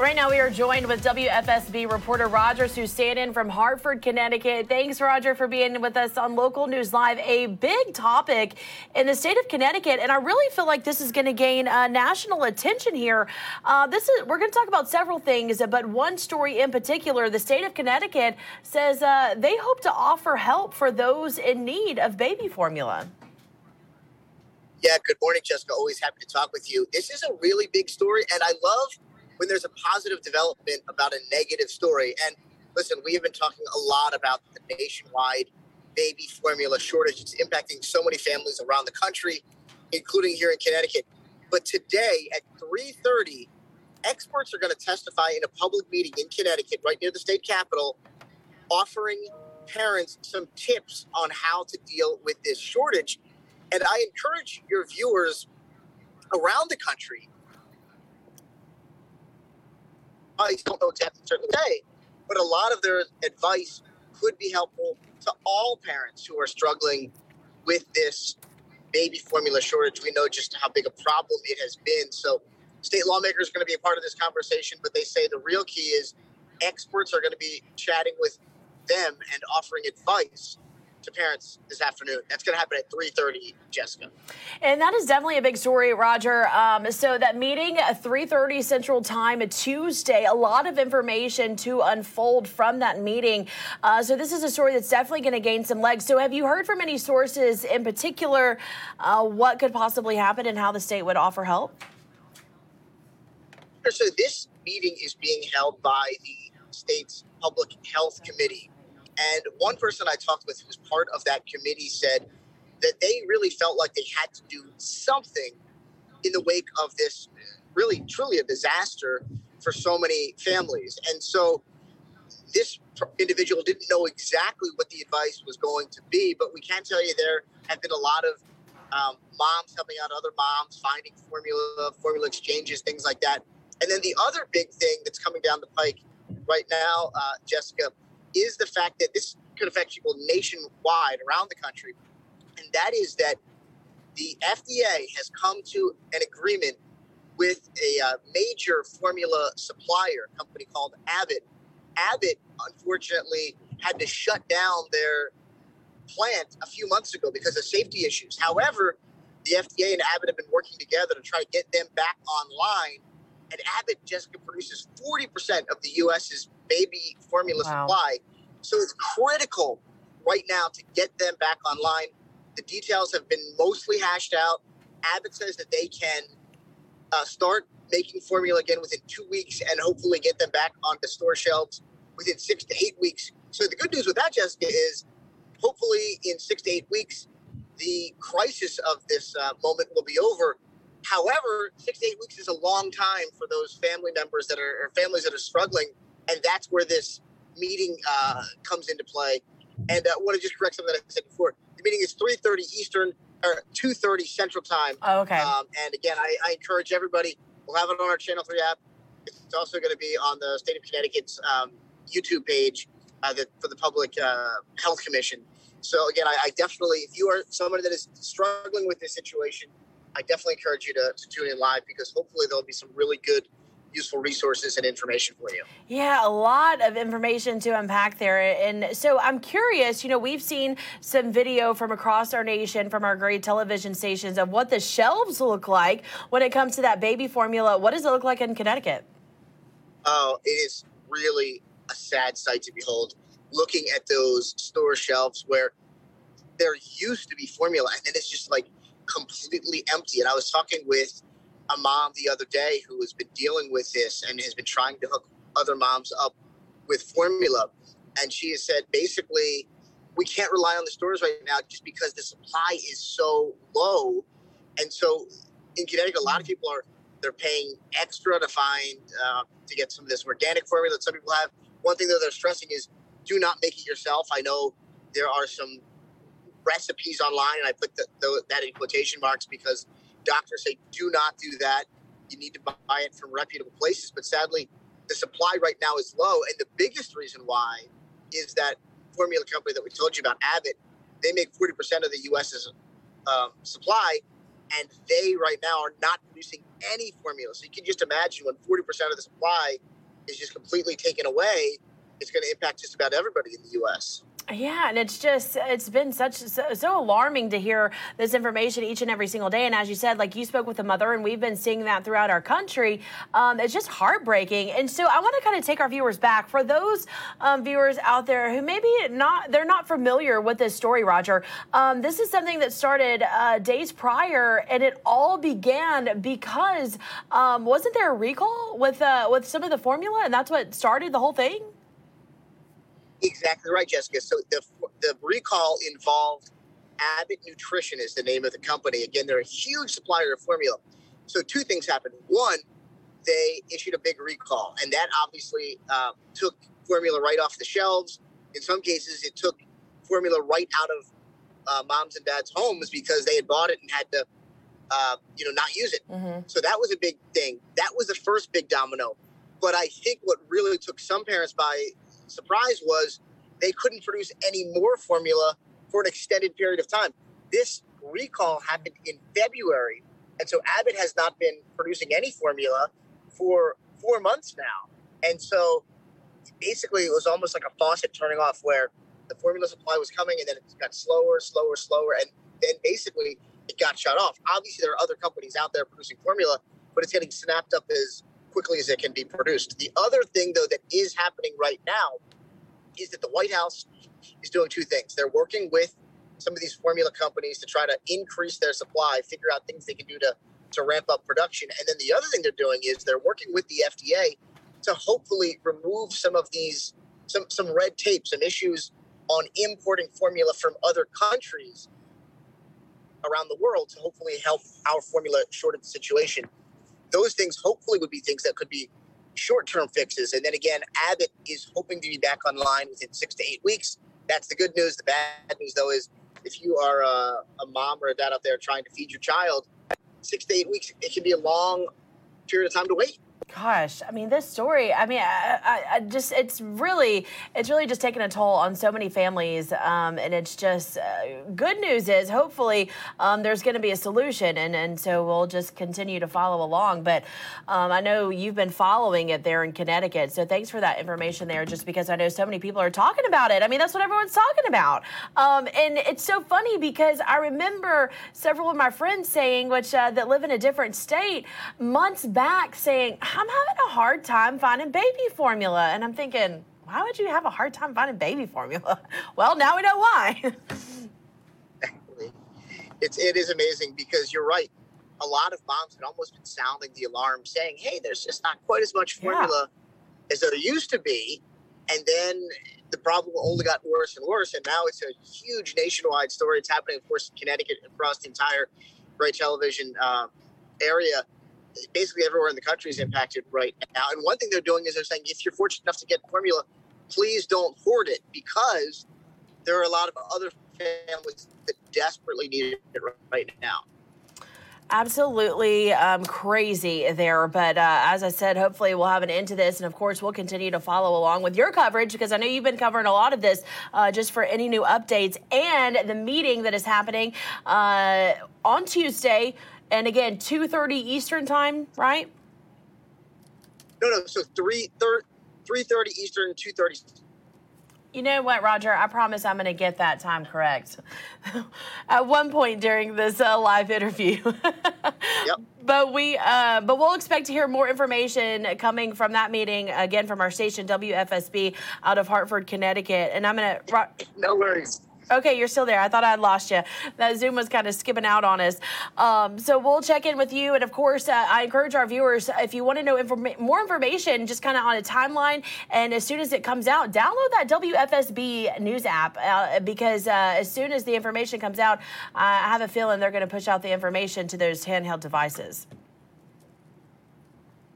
Right now, we are joined with WFSB reporter Rogers, Roger Susanin from Hartford, Connecticut. Thanks, Roger, for being with us on Local News Live. A big topic in the state of Connecticut, and I really feel like this is going to gain uh, national attention here. Uh, this is we're going to talk about several things, but one story in particular. The state of Connecticut says uh, they hope to offer help for those in need of baby formula. Yeah, good morning, Jessica. Always happy to talk with you. This is a really big story, and I love when there's a positive development about a negative story. And listen, we have been talking a lot about the nationwide baby formula shortage. It's impacting so many families around the country, including here in Connecticut. But today at 3:30, experts are going to testify in a public meeting in Connecticut, right near the state capitol, offering parents some tips on how to deal with this shortage. And I encourage your viewers around the country advice, don't know exactly certain day, but a lot of their advice could be helpful to all parents who are struggling with this baby formula shortage. We know just how big a problem it has been. So, state lawmakers are going to be a part of this conversation, but they say the real key is experts are going to be chatting with them and offering advice to parents this afternoon. That's going to happen at 3:30, Jessica. And that is definitely a big story, Roger. Um, so that meeting at 3:30 Central Time, a Tuesday. A lot of information to unfold from that meeting. Uh, so this is a story that's definitely going to gain some legs. So have you heard from any sources in particular uh, what could possibly happen and how the state would offer help? So this meeting is being held by the state's public health committee and one person I talked with who's part of that committee said that they really felt like they had to do something in the wake of this really, truly a disaster for so many families. And so this individual didn't know exactly what the advice was going to be, but we can tell you there have been a lot of um, moms helping out other moms, finding formula, formula exchanges, things like that. And then the other big thing that's coming down the pike right now, uh, Jessica, is the fact that this could affect people nationwide around the country. And that is that the FDA has come to an agreement with a uh, major formula supplier company called Abbott. Abbott, unfortunately, had to shut down their plant a few months ago because of safety issues. However, the FDA and Abbott have been working together to try to get them back online. And Abbott, Jessica, produces 40% of the U.S.'s baby formula wow. supply. So it's critical right now to get them back online. The details have been mostly hashed out. Abbott says that they can uh, start making formula again within two weeks and hopefully get them back on the store shelves within six to eight weeks. So the good news with that, Jessica, is hopefully in six to eight weeks, the crisis of this uh, moment will be over. However, six to eight weeks is a long time for those family members that are or families that are struggling and that's where this meeting uh, comes into play. And I want to just correct something that I said before. The meeting is 3:30 Eastern or 2:30 Central Time. Oh, okay. Um, and again, I, I, encourage everybody. We'll have it on our Channel Three app. It's also going to be on the State of Connecticut's um, YouTube page uh, the, for the Public uh, Health Commission. So again, I, I, definitely, if you are someone that is struggling with this situation, I definitely encourage you to, to tune in live because hopefully there'll be some really good useful resources and information for you. Yeah, a lot of information to unpack there. And so I'm curious, you know, we've seen some video from across our nation, from our Gray Television stations, of what the shelves look like when it comes to that baby formula. What does it look like in Connecticut? Oh, it is really a sad sight to behold. Looking at those store shelves where there used to be formula and then it's just like completely empty. And I was talking with a mom the other day who has been dealing with this and has been trying to hook other moms up with formula. And she has said basically, we can't rely on the stores right now just because the supply is so low. And so in Connecticut, a lot of people are they're paying extra to find uh, to get some of this organic formula that some people have. One thing that they're stressing is do not make it yourself. I know there are some recipes online, and I put the, the, that in quotation marks because doctors say do not do that. You need to buy it from reputable places. But sadly, the supply right now is low. And the biggest reason why is that formula company that we told you about, Abbott, they make 40% of the U.S.'s um, supply, and they right now are not producing any formula. So you can just imagine when 40% of the supply is just completely taken away, it's going to impact just about everybody in the U.S. Yeah, and it's just it's been such so, so, alarming to hear this information each and every single day. And as you said, like you spoke with a mother, and we've been seeing that throughout our country. Um, it's just heartbreaking. And so I want to kind of take our viewers back for those um, viewers out there who maybe not they're not familiar with this story. Roger, um, this is something that started uh, days prior, and it all began because um, wasn't there a recall with uh, with some of the formula, and that's what started the whole thing. Exactly right, Jessica. So the the recall involved Abbott Nutrition is the name of the company. Again, they're a huge supplier of formula. So two things happened. One, they issued a big recall, and that obviously um, took formula right off the shelves. In some cases, it took formula right out of uh, moms and dads' homes because they had bought it and had to, uh, you know, not use it. Mm-hmm. So that was a big thing. That was the first big domino. But I think what really took some parents by surprise was they couldn't produce any more formula for an extended period of time. This recall happened in February, and so Abbott has not been producing any formula for four months now. And so basically, it was almost like a faucet turning off where the formula supply was coming and then it got slower, slower, slower, and then basically it got shut off. Obviously, there are other companies out there producing formula, but it's getting snapped up as quickly as it can be produced. The other thing, though, that is happening right now is that the White House is doing two things. They're working with some of these formula companies to try to increase their supply, figure out things they can do to, to ramp up production. And then the other thing they're doing is they're working with the FDA to hopefully remove some of these, some, some red tape, some issues on importing formula from other countries around the world to hopefully help our formula shortage situation those things hopefully would be things that could be short-term fixes. And then again, Abbott is hoping to be back online within six to eight weeks. That's the good news. The bad news, though, is if you are a, a mom or a dad out there trying to feed your child, six to eight weeks, it can be a long period of time to wait. Gosh, I mean, this story. I mean, I, I, I, just it's really it's really just taking a toll on so many families, um, and it's just uh, good news is hopefully um, there's going to be a solution, and and so we'll just continue to follow along. But um, I know you've been following it there in Connecticut, so thanks for that information there. Just because I know so many people are talking about it. I mean, that's what everyone's talking about, um, and it's so funny because I remember several of my friends saying, which uh, that live in a different state, months back, saying I'm having a hard time finding baby formula. And I'm thinking, why would you have a hard time finding baby formula? Well, now we know why. it's it is amazing because you're right. A lot of moms had almost been sounding the alarm, saying, "Hey, there's just not quite as much formula yeah. as there used to be," and then the problem only got worse and worse. And now it's a huge nationwide story. It's happening, of course, in Connecticut across the entire Gray Television uh, area basically everywhere in the country is impacted right now. And one thing they're doing is they're saying if you're fortunate enough to get formula, please don't hoard it because there are a lot of other families that desperately need it right now. Absolutely um, crazy there. But uh, as I said, hopefully we'll have an end to this. And of course, we'll continue to follow along with your coverage because I know you've been covering a lot of this uh, just for any new updates and the meeting that is happening uh, on Tuesday and again, 2.30 Eastern time, right? No, no. So 3, 3.30 Eastern, 2.30 you know what, Roger? I promise I'm going to get that time correct at one point during this uh, live interview. yep. But we, uh, but we'll expect to hear more information coming from that meeting again from our station WFSB out of Hartford, Connecticut. And I'm going to. No worries. Okay, you're still there. I thought I'd lost you. That Zoom was kind of skipping out on us. Um, so we'll check in with you. And of course, uh, I encourage our viewers, if you want to know informa- more information, just kind of on a timeline, and as soon as it comes out, download that WFSB news app uh, because uh, as soon as the information comes out, I have a feeling they're going to push out the information to those handheld devices.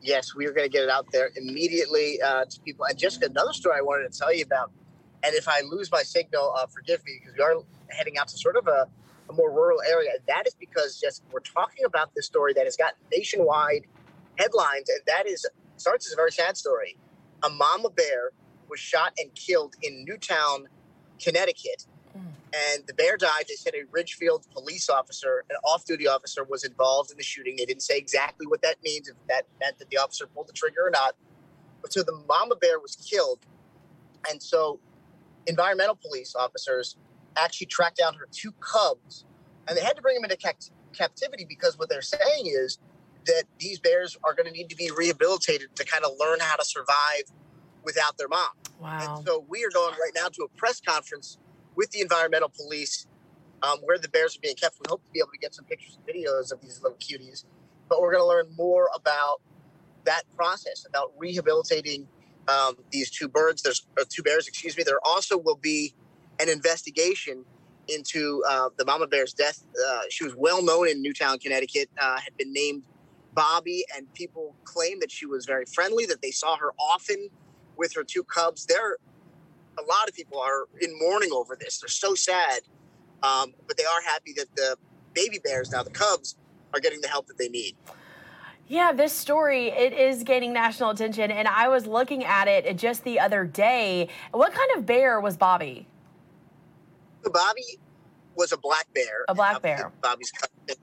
Yes, we are going to get it out there immediately uh, to people. And just another story I wanted to tell you about and if I lose my signal, uh, forgive me because we are heading out to sort of a, a more rural area. That is because just we're talking about this story that has got nationwide headlines, and that is starts as a very sad story. A mama bear was shot and killed in Newtown, Connecticut. Mm. And the bear died. They said a Ridgefield police officer, an off duty officer, was involved in the shooting. They didn't say exactly what that means, if that meant that the officer pulled the trigger or not. But so the mama bear was killed, and so environmental police officers actually tracked down her two cubs, and they had to bring them into capt- captivity because what they're saying is that these bears are going to need to be rehabilitated to kind of learn how to survive without their mom. Wow. And so we are going right now to a press conference with the environmental police um, where the bears are being kept. We hope to be able to get some pictures and videos of these little cuties, but we're going to learn more about that process, about rehabilitating um, these two birds. There's two bears, excuse me. There also will be an investigation into uh, the mama bear's death. Uh, she was well known in Newtown, Connecticut. Uh, had been named Bobby, and people claim that she was very friendly. That they saw her often with her two cubs. There, a lot of people are in mourning over this. They're so sad, um, but they are happy that the baby bears now, the cubs, are getting the help that they need. Yeah, this story it is gaining national attention, and I was looking at it just the other day. What kind of bear was Bobby? Bobby was a black bear. A black bear. Bobby's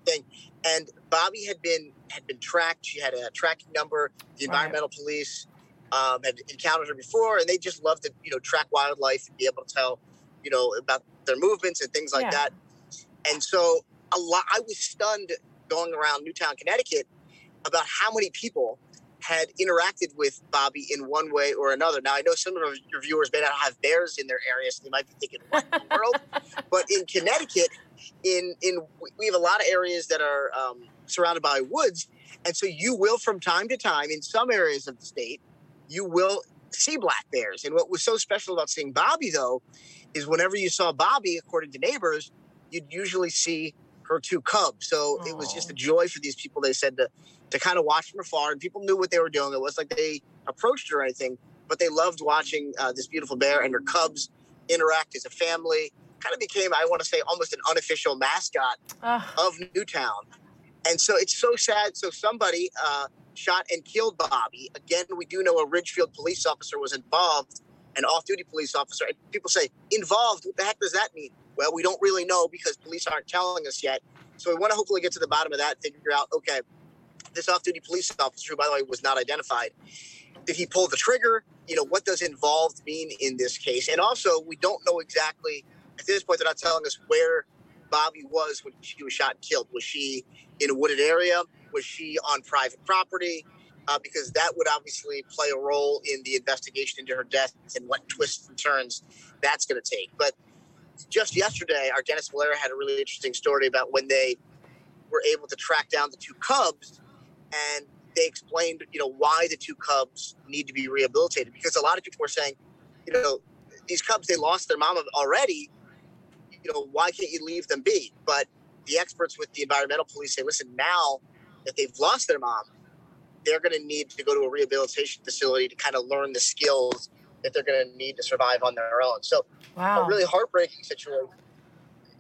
thing, and Bobby had been had been tracked. She had a tracking number. The environmental right. police um, had encountered her before, and they just love to you know track wildlife and be able to tell you know about their movements and things like yeah. that. And so a lot. I was stunned going around Newtown, Connecticut, about how many people had interacted with Bobby in one way or another. Now, I know some of your viewers may not have bears in their area, so they might be thinking, "What in the world?" But in Connecticut, in in we have a lot of areas that are um, surrounded by woods, and so you will, from time to time, in some areas of the state, you will see black bears. And what was so special about seeing Bobby, though, is whenever you saw Bobby, according to neighbors, you'd usually see her two cubs. So Aww. it was just a joy for these people. They said to to kind of watch from afar, and people knew what they were doing. It was like they approached her or anything, but they loved watching uh, this beautiful bear and her cubs interact as a family. Kind of became, I want to say, almost an unofficial mascot of Newtown. And so it's so sad. So somebody uh, shot and killed Bobby. Again, we do know a Ridgefield police officer was involved, an off-duty police officer. And people say involved. What the heck does that mean? Well, we don't really know because police aren't telling us yet. So we want to hopefully get to the bottom of that, and figure out okay, this off-duty police officer, who by the way was not identified, did he pull the trigger? You know, what does involved mean in this case? And also, we don't know exactly at this point. They're not telling us where Bobby was when she was shot and killed. Was she in a wooded area? Was she on private property? Uh, because that would obviously play a role in the investigation into her death and what twists and turns that's going to take. But just yesterday, our Dennis Valera had a really interesting story about when they were able to track down the two cubs and they explained, you know, why the two cubs need to be rehabilitated because a lot of people were saying, you know, these cubs they lost their mama already. You know, why can't you leave them be? But the experts with the environmental police say, listen, now that they've lost their mom, they're going to need to go to a rehabilitation facility to kind of learn the skills that they're going to need to survive on their own. So, wow. a really heartbreaking situation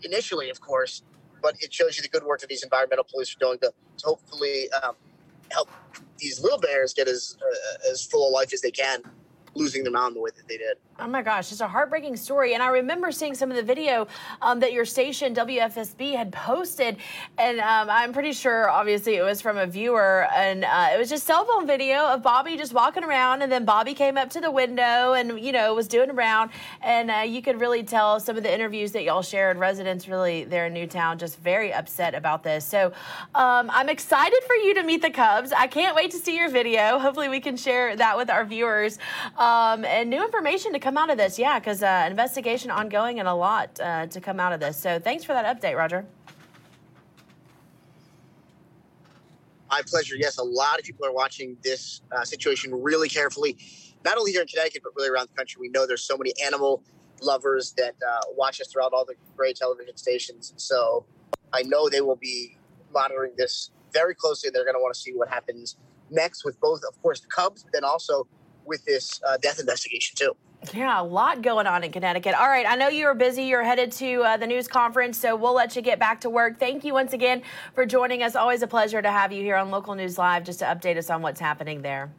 initially, of course, but it shows you the good work that these environmental police are doing to, to hopefully um, help these little bears get as uh, as full of life as they can losing their mom the way that they did. Oh my gosh, it's a heartbreaking story. And I remember seeing some of the video um, that your station, WFSB, had posted. And um, I'm pretty sure, obviously, it was from a viewer. And uh, it was just cell phone video of Bobby just walking around. And then Bobby came up to the window and, you know, was doing around. And uh, you could really tell some of the interviews that y'all shared, residents really there in Newtown just very upset about this. So um, I'm excited for you to meet the Cubs. I can't wait to see your video. Hopefully, we can share that with our viewers. Um, and new information to come out of this, yeah, because uh, investigation ongoing and a lot uh, to come out of this. So thanks for that update, Roger. My pleasure. Yes, a lot of people are watching this uh, situation really carefully, not only here in Connecticut, but really around the country. We know there's so many animal lovers that uh, watch us throughout all the Gray Television stations. So I know they will be monitoring this very closely. They're going to want to see what happens next with both, of course, the Cubs, but then also with this uh, death investigation too. Yeah, a lot going on in Connecticut. All right, I know you are busy. You're headed to uh, the news conference, so we'll let you get back to work. Thank you once again for joining us. Always a pleasure to have you here on Local News Live just to update us on what's happening there.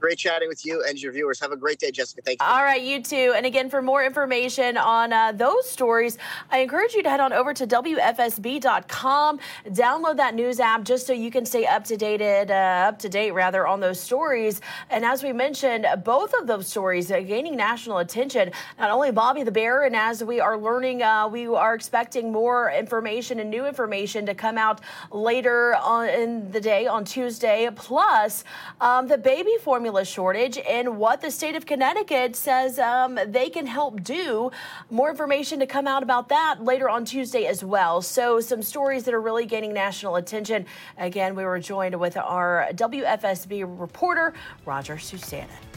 Great chatting with you and your viewers. Have a great day, Jessica. Thank you. All right, you too. And again, for more information on uh, those stories, I encourage you to head on over to WFSB.com. Download that news app just so you can stay up to date, uh, up to date rather, on those stories. And as we mentioned, both of those stories uh, gaining national attention. Not only Bobby the Bear, and as we are learning, uh, we are expecting more information and new information to come out later on in the day on Tuesday. Plus, um, the baby formula formula shortage and what the state of Connecticut says um, they can help do. More information to come out about that later on Tuesday as well. So, some stories that are really gaining national attention. Again, we were joined with our WFSB reporter, Roger Susanin.